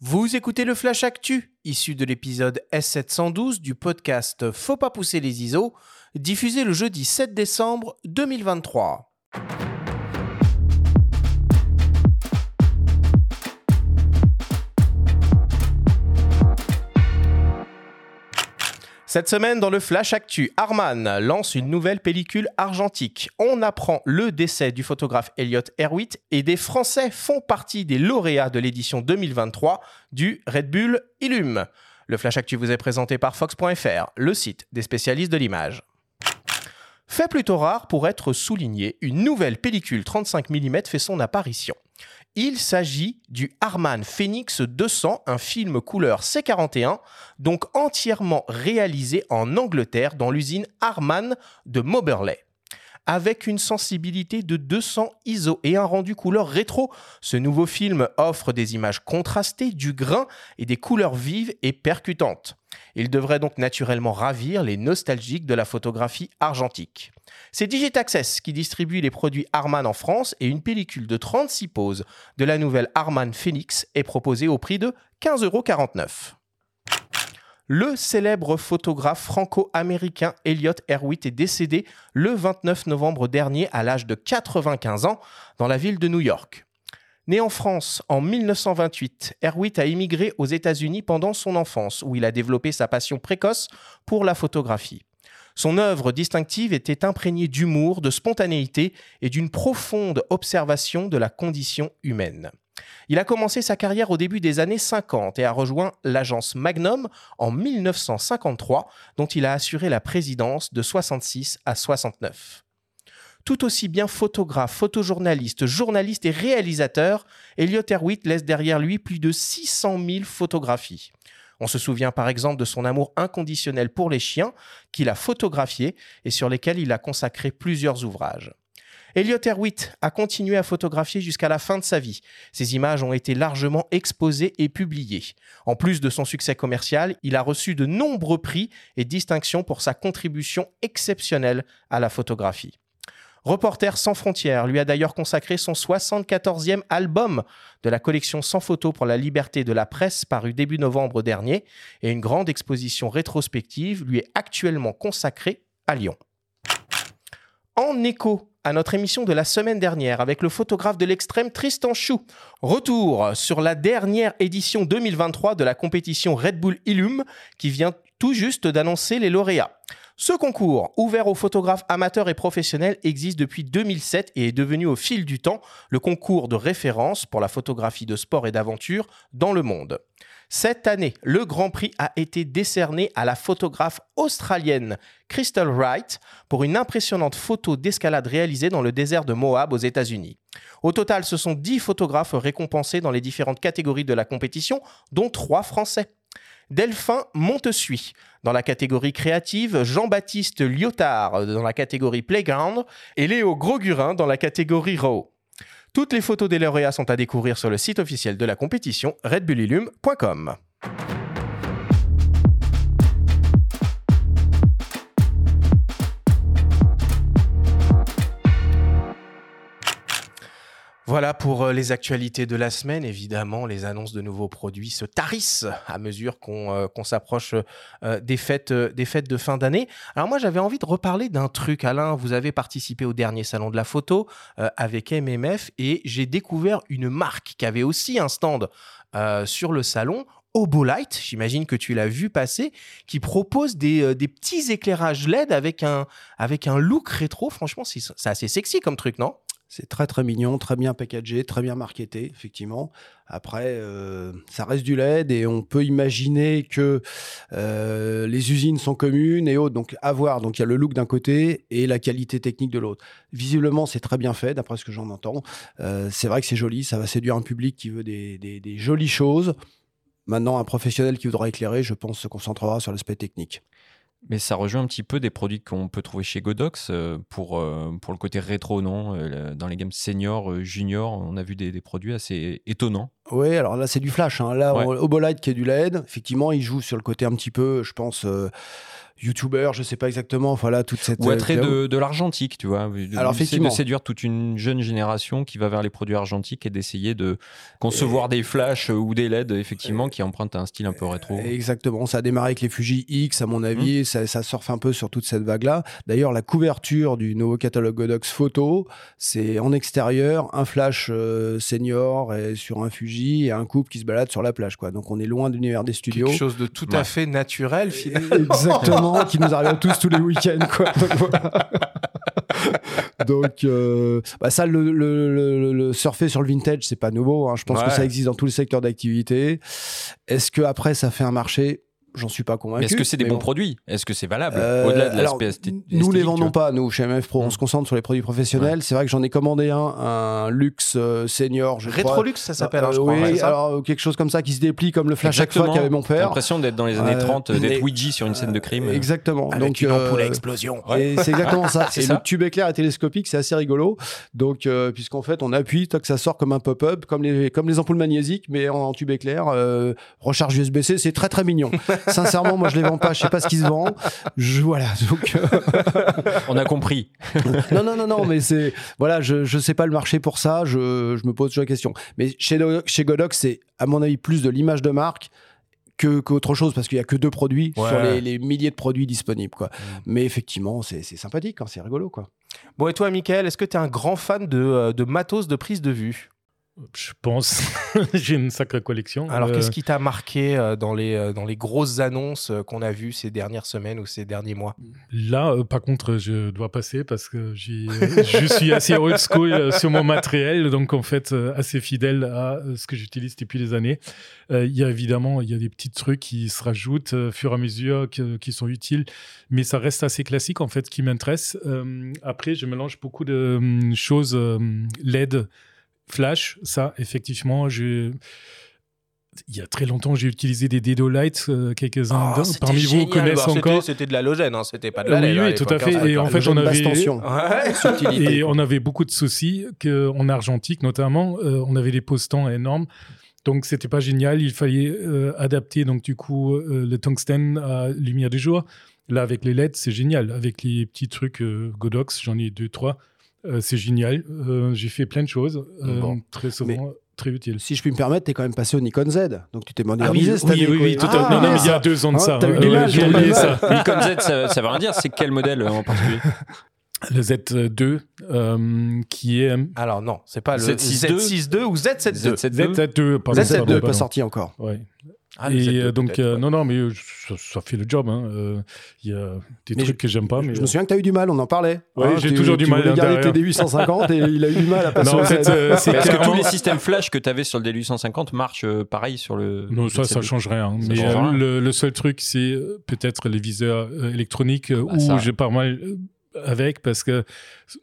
Vous écoutez le Flash Actu, issu de l'épisode S712 du podcast Faut pas pousser les ISO, diffusé le jeudi 7 décembre 2023. Cette semaine, dans le Flash Actu, Arman lance une nouvelle pellicule argentique. On apprend le décès du photographe Elliot Erwitt et des Français font partie des lauréats de l'édition 2023 du Red Bull Illum. Le Flash Actu vous est présenté par Fox.fr, le site des spécialistes de l'image. Fait plutôt rare pour être souligné, une nouvelle pellicule 35 mm fait son apparition. Il s'agit du Harman Phoenix 200, un film couleur C41, donc entièrement réalisé en Angleterre dans l'usine Harman de Moberley. Avec une sensibilité de 200 ISO et un rendu couleur rétro, ce nouveau film offre des images contrastées, du grain et des couleurs vives et percutantes. Il devrait donc naturellement ravir les nostalgiques de la photographie argentique. C'est Digitaccess qui distribue les produits Harman en France et une pellicule de 36 poses de la nouvelle Harman Phoenix est proposée au prix de 15,49 euros. Le célèbre photographe franco-américain Elliot Erwitt est décédé le 29 novembre dernier à l'âge de 95 ans dans la ville de New York. Né en France en 1928, Erwitt a immigré aux États-Unis pendant son enfance, où il a développé sa passion précoce pour la photographie. Son œuvre distinctive était imprégnée d'humour, de spontanéité et d'une profonde observation de la condition humaine. Il a commencé sa carrière au début des années 50 et a rejoint l'agence Magnum en 1953, dont il a assuré la présidence de 66 à 69 tout aussi bien photographe, photojournaliste, journaliste et réalisateur, Elliot Erwitt laisse derrière lui plus de 600 000 photographies. On se souvient par exemple de son amour inconditionnel pour les chiens, qu'il a photographiés et sur lesquels il a consacré plusieurs ouvrages. Elliot Erwitt a continué à photographier jusqu'à la fin de sa vie. Ses images ont été largement exposées et publiées. En plus de son succès commercial, il a reçu de nombreux prix et distinctions pour sa contribution exceptionnelle à la photographie. Reporter sans frontières lui a d'ailleurs consacré son 74e album de la collection Sans photos pour la liberté de la presse paru début novembre dernier et une grande exposition rétrospective lui est actuellement consacrée à Lyon. En écho à notre émission de la semaine dernière avec le photographe de l'extrême Tristan Chou. Retour sur la dernière édition 2023 de la compétition Red Bull Illum qui vient tout juste d'annoncer les lauréats. Ce concours, ouvert aux photographes amateurs et professionnels, existe depuis 2007 et est devenu au fil du temps le concours de référence pour la photographie de sport et d'aventure dans le monde. Cette année, le Grand Prix a été décerné à la photographe australienne Crystal Wright pour une impressionnante photo d'escalade réalisée dans le désert de Moab aux États-Unis. Au total, ce sont 10 photographes récompensés dans les différentes catégories de la compétition, dont 3 Français. Delphin Montesuy dans la catégorie créative, Jean-Baptiste Lyotard dans la catégorie Playground et Léo Grogurin dans la catégorie Raw. Toutes les photos des lauréats sont à découvrir sur le site officiel de la compétition redbullilum.com. Voilà pour euh, les actualités de la semaine. Évidemment, les annonces de nouveaux produits se tarissent à mesure qu'on euh, s'approche euh, des, fêtes, de fin d'année. Alors moi, j'avais envie de reparler d'un truc. Alain, vous avez participé au dernier salon de la photo avec MMF et j'ai découvert une marque qui avait aussi un stand sur le salon. Obolite, j'imagine que tu l'as vu passer, qui propose des, des, petits éclairages LED avec un, avec un look rétro. Franchement, c'est assez sexy comme truc, non? C'est très très mignon, très bien packagé, très bien marketé, effectivement. Après, euh, ça reste du LED et on peut imaginer que euh, les usines sont communes et autres. Donc, à voir. Donc, il y a le look d'un côté et la qualité technique de l'autre. Visiblement, c'est très bien fait, d'après ce que j'en entends. Euh, c'est vrai que c'est joli, ça va séduire un public qui veut des, des jolies choses. Maintenant, un professionnel qui voudra éclairer, je pense, se concentrera sur l'aspect technique. Mais ça rejoint un petit peu des produits qu'on peut trouver chez Godox euh, pour, euh, pour le côté rétro, non euh, Dans les gammes senior, junior, on a vu des, produits assez étonnants. Oui, alors là, c'est du flash. Hein. Là, Obolite qui est du LED, effectivement, il joue sur le côté un petit peu, je pense youtubeur, je sais pas exactement, voilà toute cette. Ou attrait euh, de, de l'argentique, tu vois. Alors, effectivement. de séduire toute une jeune génération qui va vers les produits argentiques et d'essayer de concevoir des flashs euh, ou des LED, effectivement, qui empruntent un style un peu rétro. Exactement, ça a démarré avec les Fuji X, à mon Mmh. avis, ça, ça surfe un peu sur toute cette vague-là. D'ailleurs, la couverture du nouveau catalogue Godox photo, c'est en extérieur, un flash euh, senior et sur un Fuji et un couple qui se balade sur la plage. Quoi. Donc on est loin de l'univers des studios. Quelque chose de tout Ouais. à fait naturel, finalement. Exactement, qui nous arrive tous tous les week-ends. Quoi. Donc, voilà. Donc, euh, bah, ça, le, le- le- le surfer sur le vintage, c'est pas nouveau. hein. Je pense Ouais. que ça existe dans tous les secteurs d'activité. Est-ce que après ça fait un marché? J'en suis pas convaincu. Mais est-ce que c'est des bons bon. produits? Est-ce que c'est valable Euh, Au-delà de l'aspect esthé- Nous esthétique, les vendons vois. pas, nous, chez MF Pro. On Mm. se concentre sur les produits professionnels. C'est vrai que j'en ai commandé un, un luxe euh, senior, je crois. Rétrolux, ça s'appelle, hein, Euh, je crois. oui, ouais, alors euh, quelque chose comme ça qui se déplie comme le flash chaque fois Exactement. qu'avait mon père. l'impression d'être dans les années Euh, 30, d'être Ouija sur une scène de crime. Exactement. Avec Donc, une ampoule à explosion. Et c'est exactement ça. C'est et le tube éclair est télescopique, c'est assez rigolo. Donc, euh, puisqu'en fait, on appuie, toc, ça sort comme un pop-up, comme les, comme les ampoules magnésiques, mais en, en tube éclair. euh, recharge USB-C, c'est très très mignon. Sincèrement, moi, je les vends pas. Je sais pas ce qui se vend. Je, voilà. Donc, euh, On a compris. non, non, non, non, mais c'est voilà, je je sais pas le marché pour ça. Je, je me pose toujours la question. Mais chez chez Godox, c'est à mon avis plus de l'image de marque que qu'autre chose parce qu'il y a que deux produits Ouais. sur les, les milliers de produits disponibles quoi. Mais effectivement, c'est c'est sympathique, hein, c'est rigolo quoi. Bon, et toi, Michael, est-ce que tu es un grand fan de, euh, de matos de prise de vue? Je pense. J'ai une sacrée collection. Alors, Euh, qu'est-ce qui t'a marqué euh, dans, les, euh, dans les grosses annonces qu'on a vues ces dernières semaines ou ces derniers mois? Là, euh, par contre, je dois passer parce que je suis assez old school sur mon matériel, donc en fait assez fidèle à ce que j'utilise depuis des années. Euh, Il y a évidemment, il y a des petits trucs qui se rajoutent au fur et à mesure que- qui sont utiles, mais ça reste assez classique en fait, qui m'intéresse. Après, je mélange beaucoup de hum, choses euh, LED, flash. Ça, effectivement, je il y a très longtemps, j'ai utilisé des Dedo Lights, euh, quelques-uns Oh, c'était parmi vous connaissent Alors, encore. C'était de l'halogène, hein, c'était pas de la oui, LED, oui, tout à l'époque, fait. hein, Et en fait, on avait-. Ouais. Et on avait beaucoup de soucis que, en argentique notamment. euh, on avait des postants énormes. Donc, c'était pas génial. Il fallait euh, adapter, donc, du coup, euh, le tungstène à lumière du jour. Là, avec les LED, c'est génial. Avec les petits trucs euh, Godox, j'en ai deux, trois. Euh, c'est génial. Euh, J'ai fait plein de choses. euh, Bon. Très souvent, très utiles. Si je puis me permettre, t'es quand même passé au Nikon Z, donc tu t'es Ah oui, modernisé cette oui, année. oui, oui, tout à Ah, Non, non, mais il y a deux ans de Hein, ça. eu Euh. Nikon Z, ça, ça veut rien dire. C'est quel modèle euh, en particulier Le Z2, euh, qui est Alors, non, c'est pas le Z62 Z62 ou Z72. Z7II Z2, pardon, Z7II, pardon, pas pardon. sorti encore. Ouais. Ah, le et Z2 euh, donc, euh, ouais. non, non, mais euh, ça, ça fait le job. hein. Euh, Il y a des Mais trucs que j'aime pas. Mais, Je me souviens que t'as eu du mal, on en parlait. Ouais, j'ai tu- toujours du tu mal voulais garder derrière. tes D850 et il a eu du mal à passer Non, en fait, euh, c'est Est-ce que tous les systèmes flash que tu avais sur le D850 marchent euh, pareil sur le. Non, ça, ça Z7II? change rien. Ça mais change euh, rien. le, le seul truc, c'est peut-être les viseurs électroniques Bah, où ça. j'ai pas mal euh, avec parce que,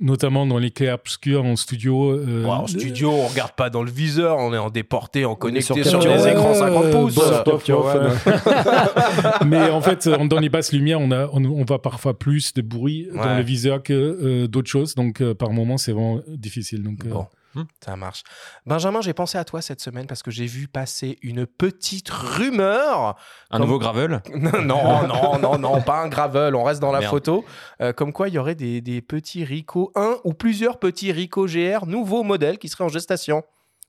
notamment dans les clés obscures en studio. euh, en studio, on regarde pas dans le viseur, on est en déporté, en connecté sur des one. écrans 50 pouces. Bof, bof, mais en fait, dans les basses lumières, on, a, on, on voit parfois plus de bruit dans Ouais. le viseur que euh, d'autres choses. Donc, euh, par moment, c'est vraiment difficile. Donc, euh, Bon, Hmm. ça marche. Benjamin, j'ai pensé à toi cette semaine parce que j'ai vu passer une petite rumeur. Un Comme- nouveau gravel? Non, non, non, non, pas un gravel, on reste dans la Merde. photo. Euh, comme quoi, il y aurait des, des petits Ricoh, un ou plusieurs petits Ricoh GR, nouveaux modèles qui seraient en gestation.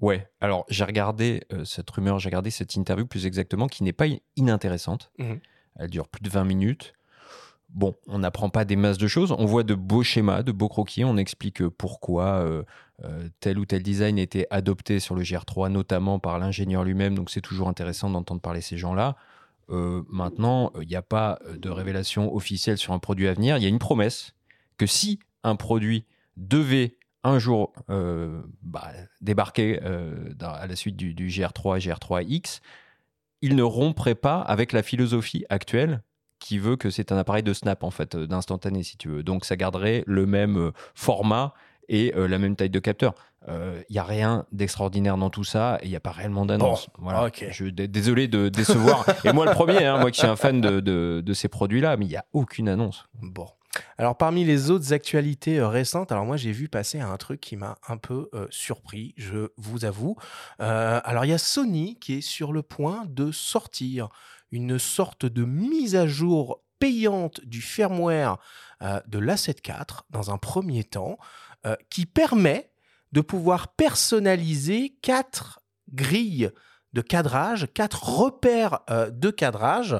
Ouais, alors j'ai regardé euh, cette rumeur, j'ai regardé cette interview plus exactement, qui n'est pas in- inintéressante. Mhm. Elle dure plus de 20 minutes. Bon, on n'apprend pas des masses de choses, on voit de beaux schémas, de beaux croquis, on explique euh, pourquoi euh, euh, tel ou tel design était adopté sur le GR3, notamment par l'ingénieur lui-même, donc c'est toujours intéressant d'entendre parler ces gens-là. Maintenant, il n'y a pas de révélation officielle sur un produit à venir, il y a une promesse que si un produit devait un jour bah, débarquer à la suite du, du GR3 GR3X, il ne romprait pas avec la philosophie actuelle qui veut que c'est un appareil de snap en fait, euh, d'instantané si tu veux. Donc ça garderait le même euh, format et euh, la même taille de capteur. Il n'y a rien d'extraordinaire dans tout ça et il n'y a pas réellement d'annonce. voilà. Je, désolé de décevoir. et moi le premier, hein, moi qui suis un fan de, de- de ces produits-là, mais il n'y a aucune annonce. Bon. Alors, parmi les autres actualités euh, récentes, alors moi, j'ai vu passer un truc qui m'a un peu euh, surpris, je vous avoue. Euh, alors, il y a Sony qui est sur le point de sortir une sorte de mise à jour payante du firmware euh, de l'A7 IV dans un premier temps, euh, qui permet de pouvoir personnaliser quatre grilles de cadrage, quatre repères euh, de cadrage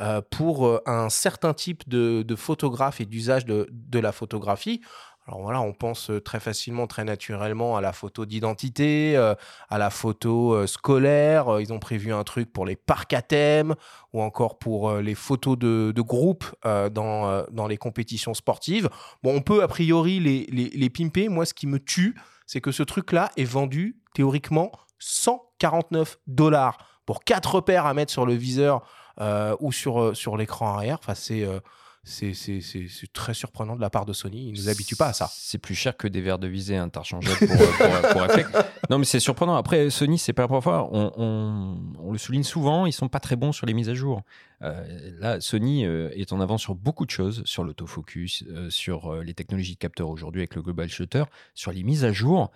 euh, pour un certain type de, photographe et d'usage de la photographie. Alors voilà, on pense euh, très facilement, très naturellement à la photo d'identité, euh, à la photo euh, scolaire. Ils ont prévu un truc pour les parcs à thème ou encore pour les photos de, de groupe dans, dans les compétitions sportives. Bon, on peut a priori les, les, les pimper. Moi, ce qui me tue, c'est que ce truc-là est vendu théoriquement 149 dollars pour quatre repères à mettre sur le viseur ou sur, sur l'écran arrière. Enfin, c'est c'est- très surprenant de la part de Sony. Ils ne nous habituent pas à ça. C'est plus cher que des verres de visée interchangeables pour, euh, pour, pour réflexe. Non, mais c'est surprenant. Après, Sony, c'est pas la première fois. On, le souligne souvent, ils sont pas très bons sur les mises à jour. Euh, là, Sony euh, est en avance sur beaucoup de choses, sur l'autofocus, euh, sur euh, les technologies de capteur aujourd'hui avec le Global Shutter, sur les mises à jour.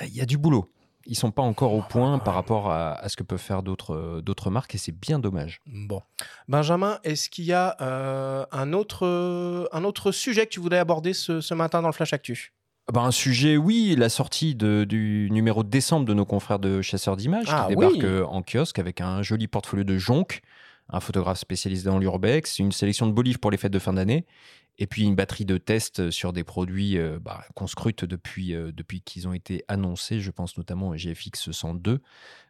euh, Il y a du boulot. Ils sont pas encore au point par rapport à, à ce que peuvent faire d'autres euh, d'autres marques et c'est bien dommage. Bon. Benjamin, est-ce qu'il y a euh, un, autre, un autre sujet que tu voudrais aborder ce, ce matin dans le Flash Actu? Ben, un sujet, oui, la sortie de- du numéro de décembre de nos confrères de chasseurs d'images Ah, qui débarque oui. euh, en kiosque avec un joli portfolio de Jonc, un photographe spécialisé dans l'urbex, une sélection de beaux livres pour les fêtes de fin d'année, et puis une batterie de tests sur des produits euh, bah, qu'on scrute depuis, euh, depuis qu'ils ont été annoncés. Je pense notamment au GFX 102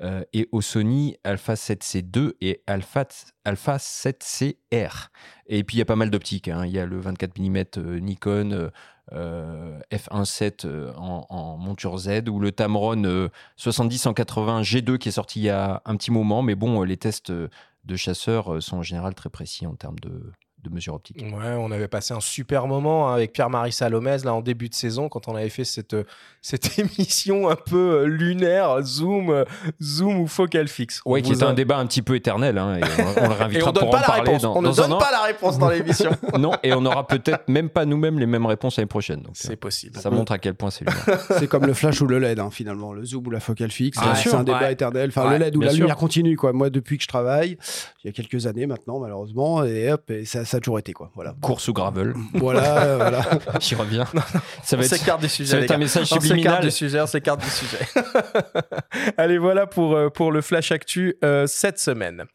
euh, et au Sony Alpha 7C2 et Alpha, Alpha 7CR. Et puis il y a pas mal d'optiques. hein. Il y a le 24 mm euh, Nikon. euh, euh, F1.7 euh, en, en monture Z ou le Tamron euh, 70-180 G2 qui est sorti il y a un petit moment. Mais bon, euh, les tests euh, de chasseurs euh, sont en général très précis en termes de, de mesures optiques. Ouais, on avait passé un super moment hein, avec Pierre-Marie Salomès là en début de saison quand on avait fait cette, euh, cette émission un peu euh, lunaire, zoom, euh, zoom ou focal fixe. Ouais, On qui est un débat un petit peu éternel. hein, et on, on le Et réinvitera pour pas en la parler réponse. dans, on ne dans donne an. pas la réponse dans l'émission. Non, et on aura peut-être même pas nous-mêmes les mêmes réponses l'année prochaine. Donc, C'est possible. ça montre à quel point c'est lunaire. C'est comme le flash ou le LED, hein, finalement. Le zoom ou la focale fixe. Bien c'est un débat ouais. éternel. Enfin, Ouais, le LED ou la sûr. lumière continue, quoi. Moi, depuis que je travaille, il y a quelques années maintenant, malheureusement, et hop, et ça, ça a toujours été, quoi. Voilà. Course ou gravel, Voilà, euh, voilà. j'y reviens. Ça On va être, s'écarte du sujet. ça va être un message On subliminal. du sujet, on s'écarte du sujet. Allez, voilà pour, euh, pour le Flash Actu euh, cette semaine.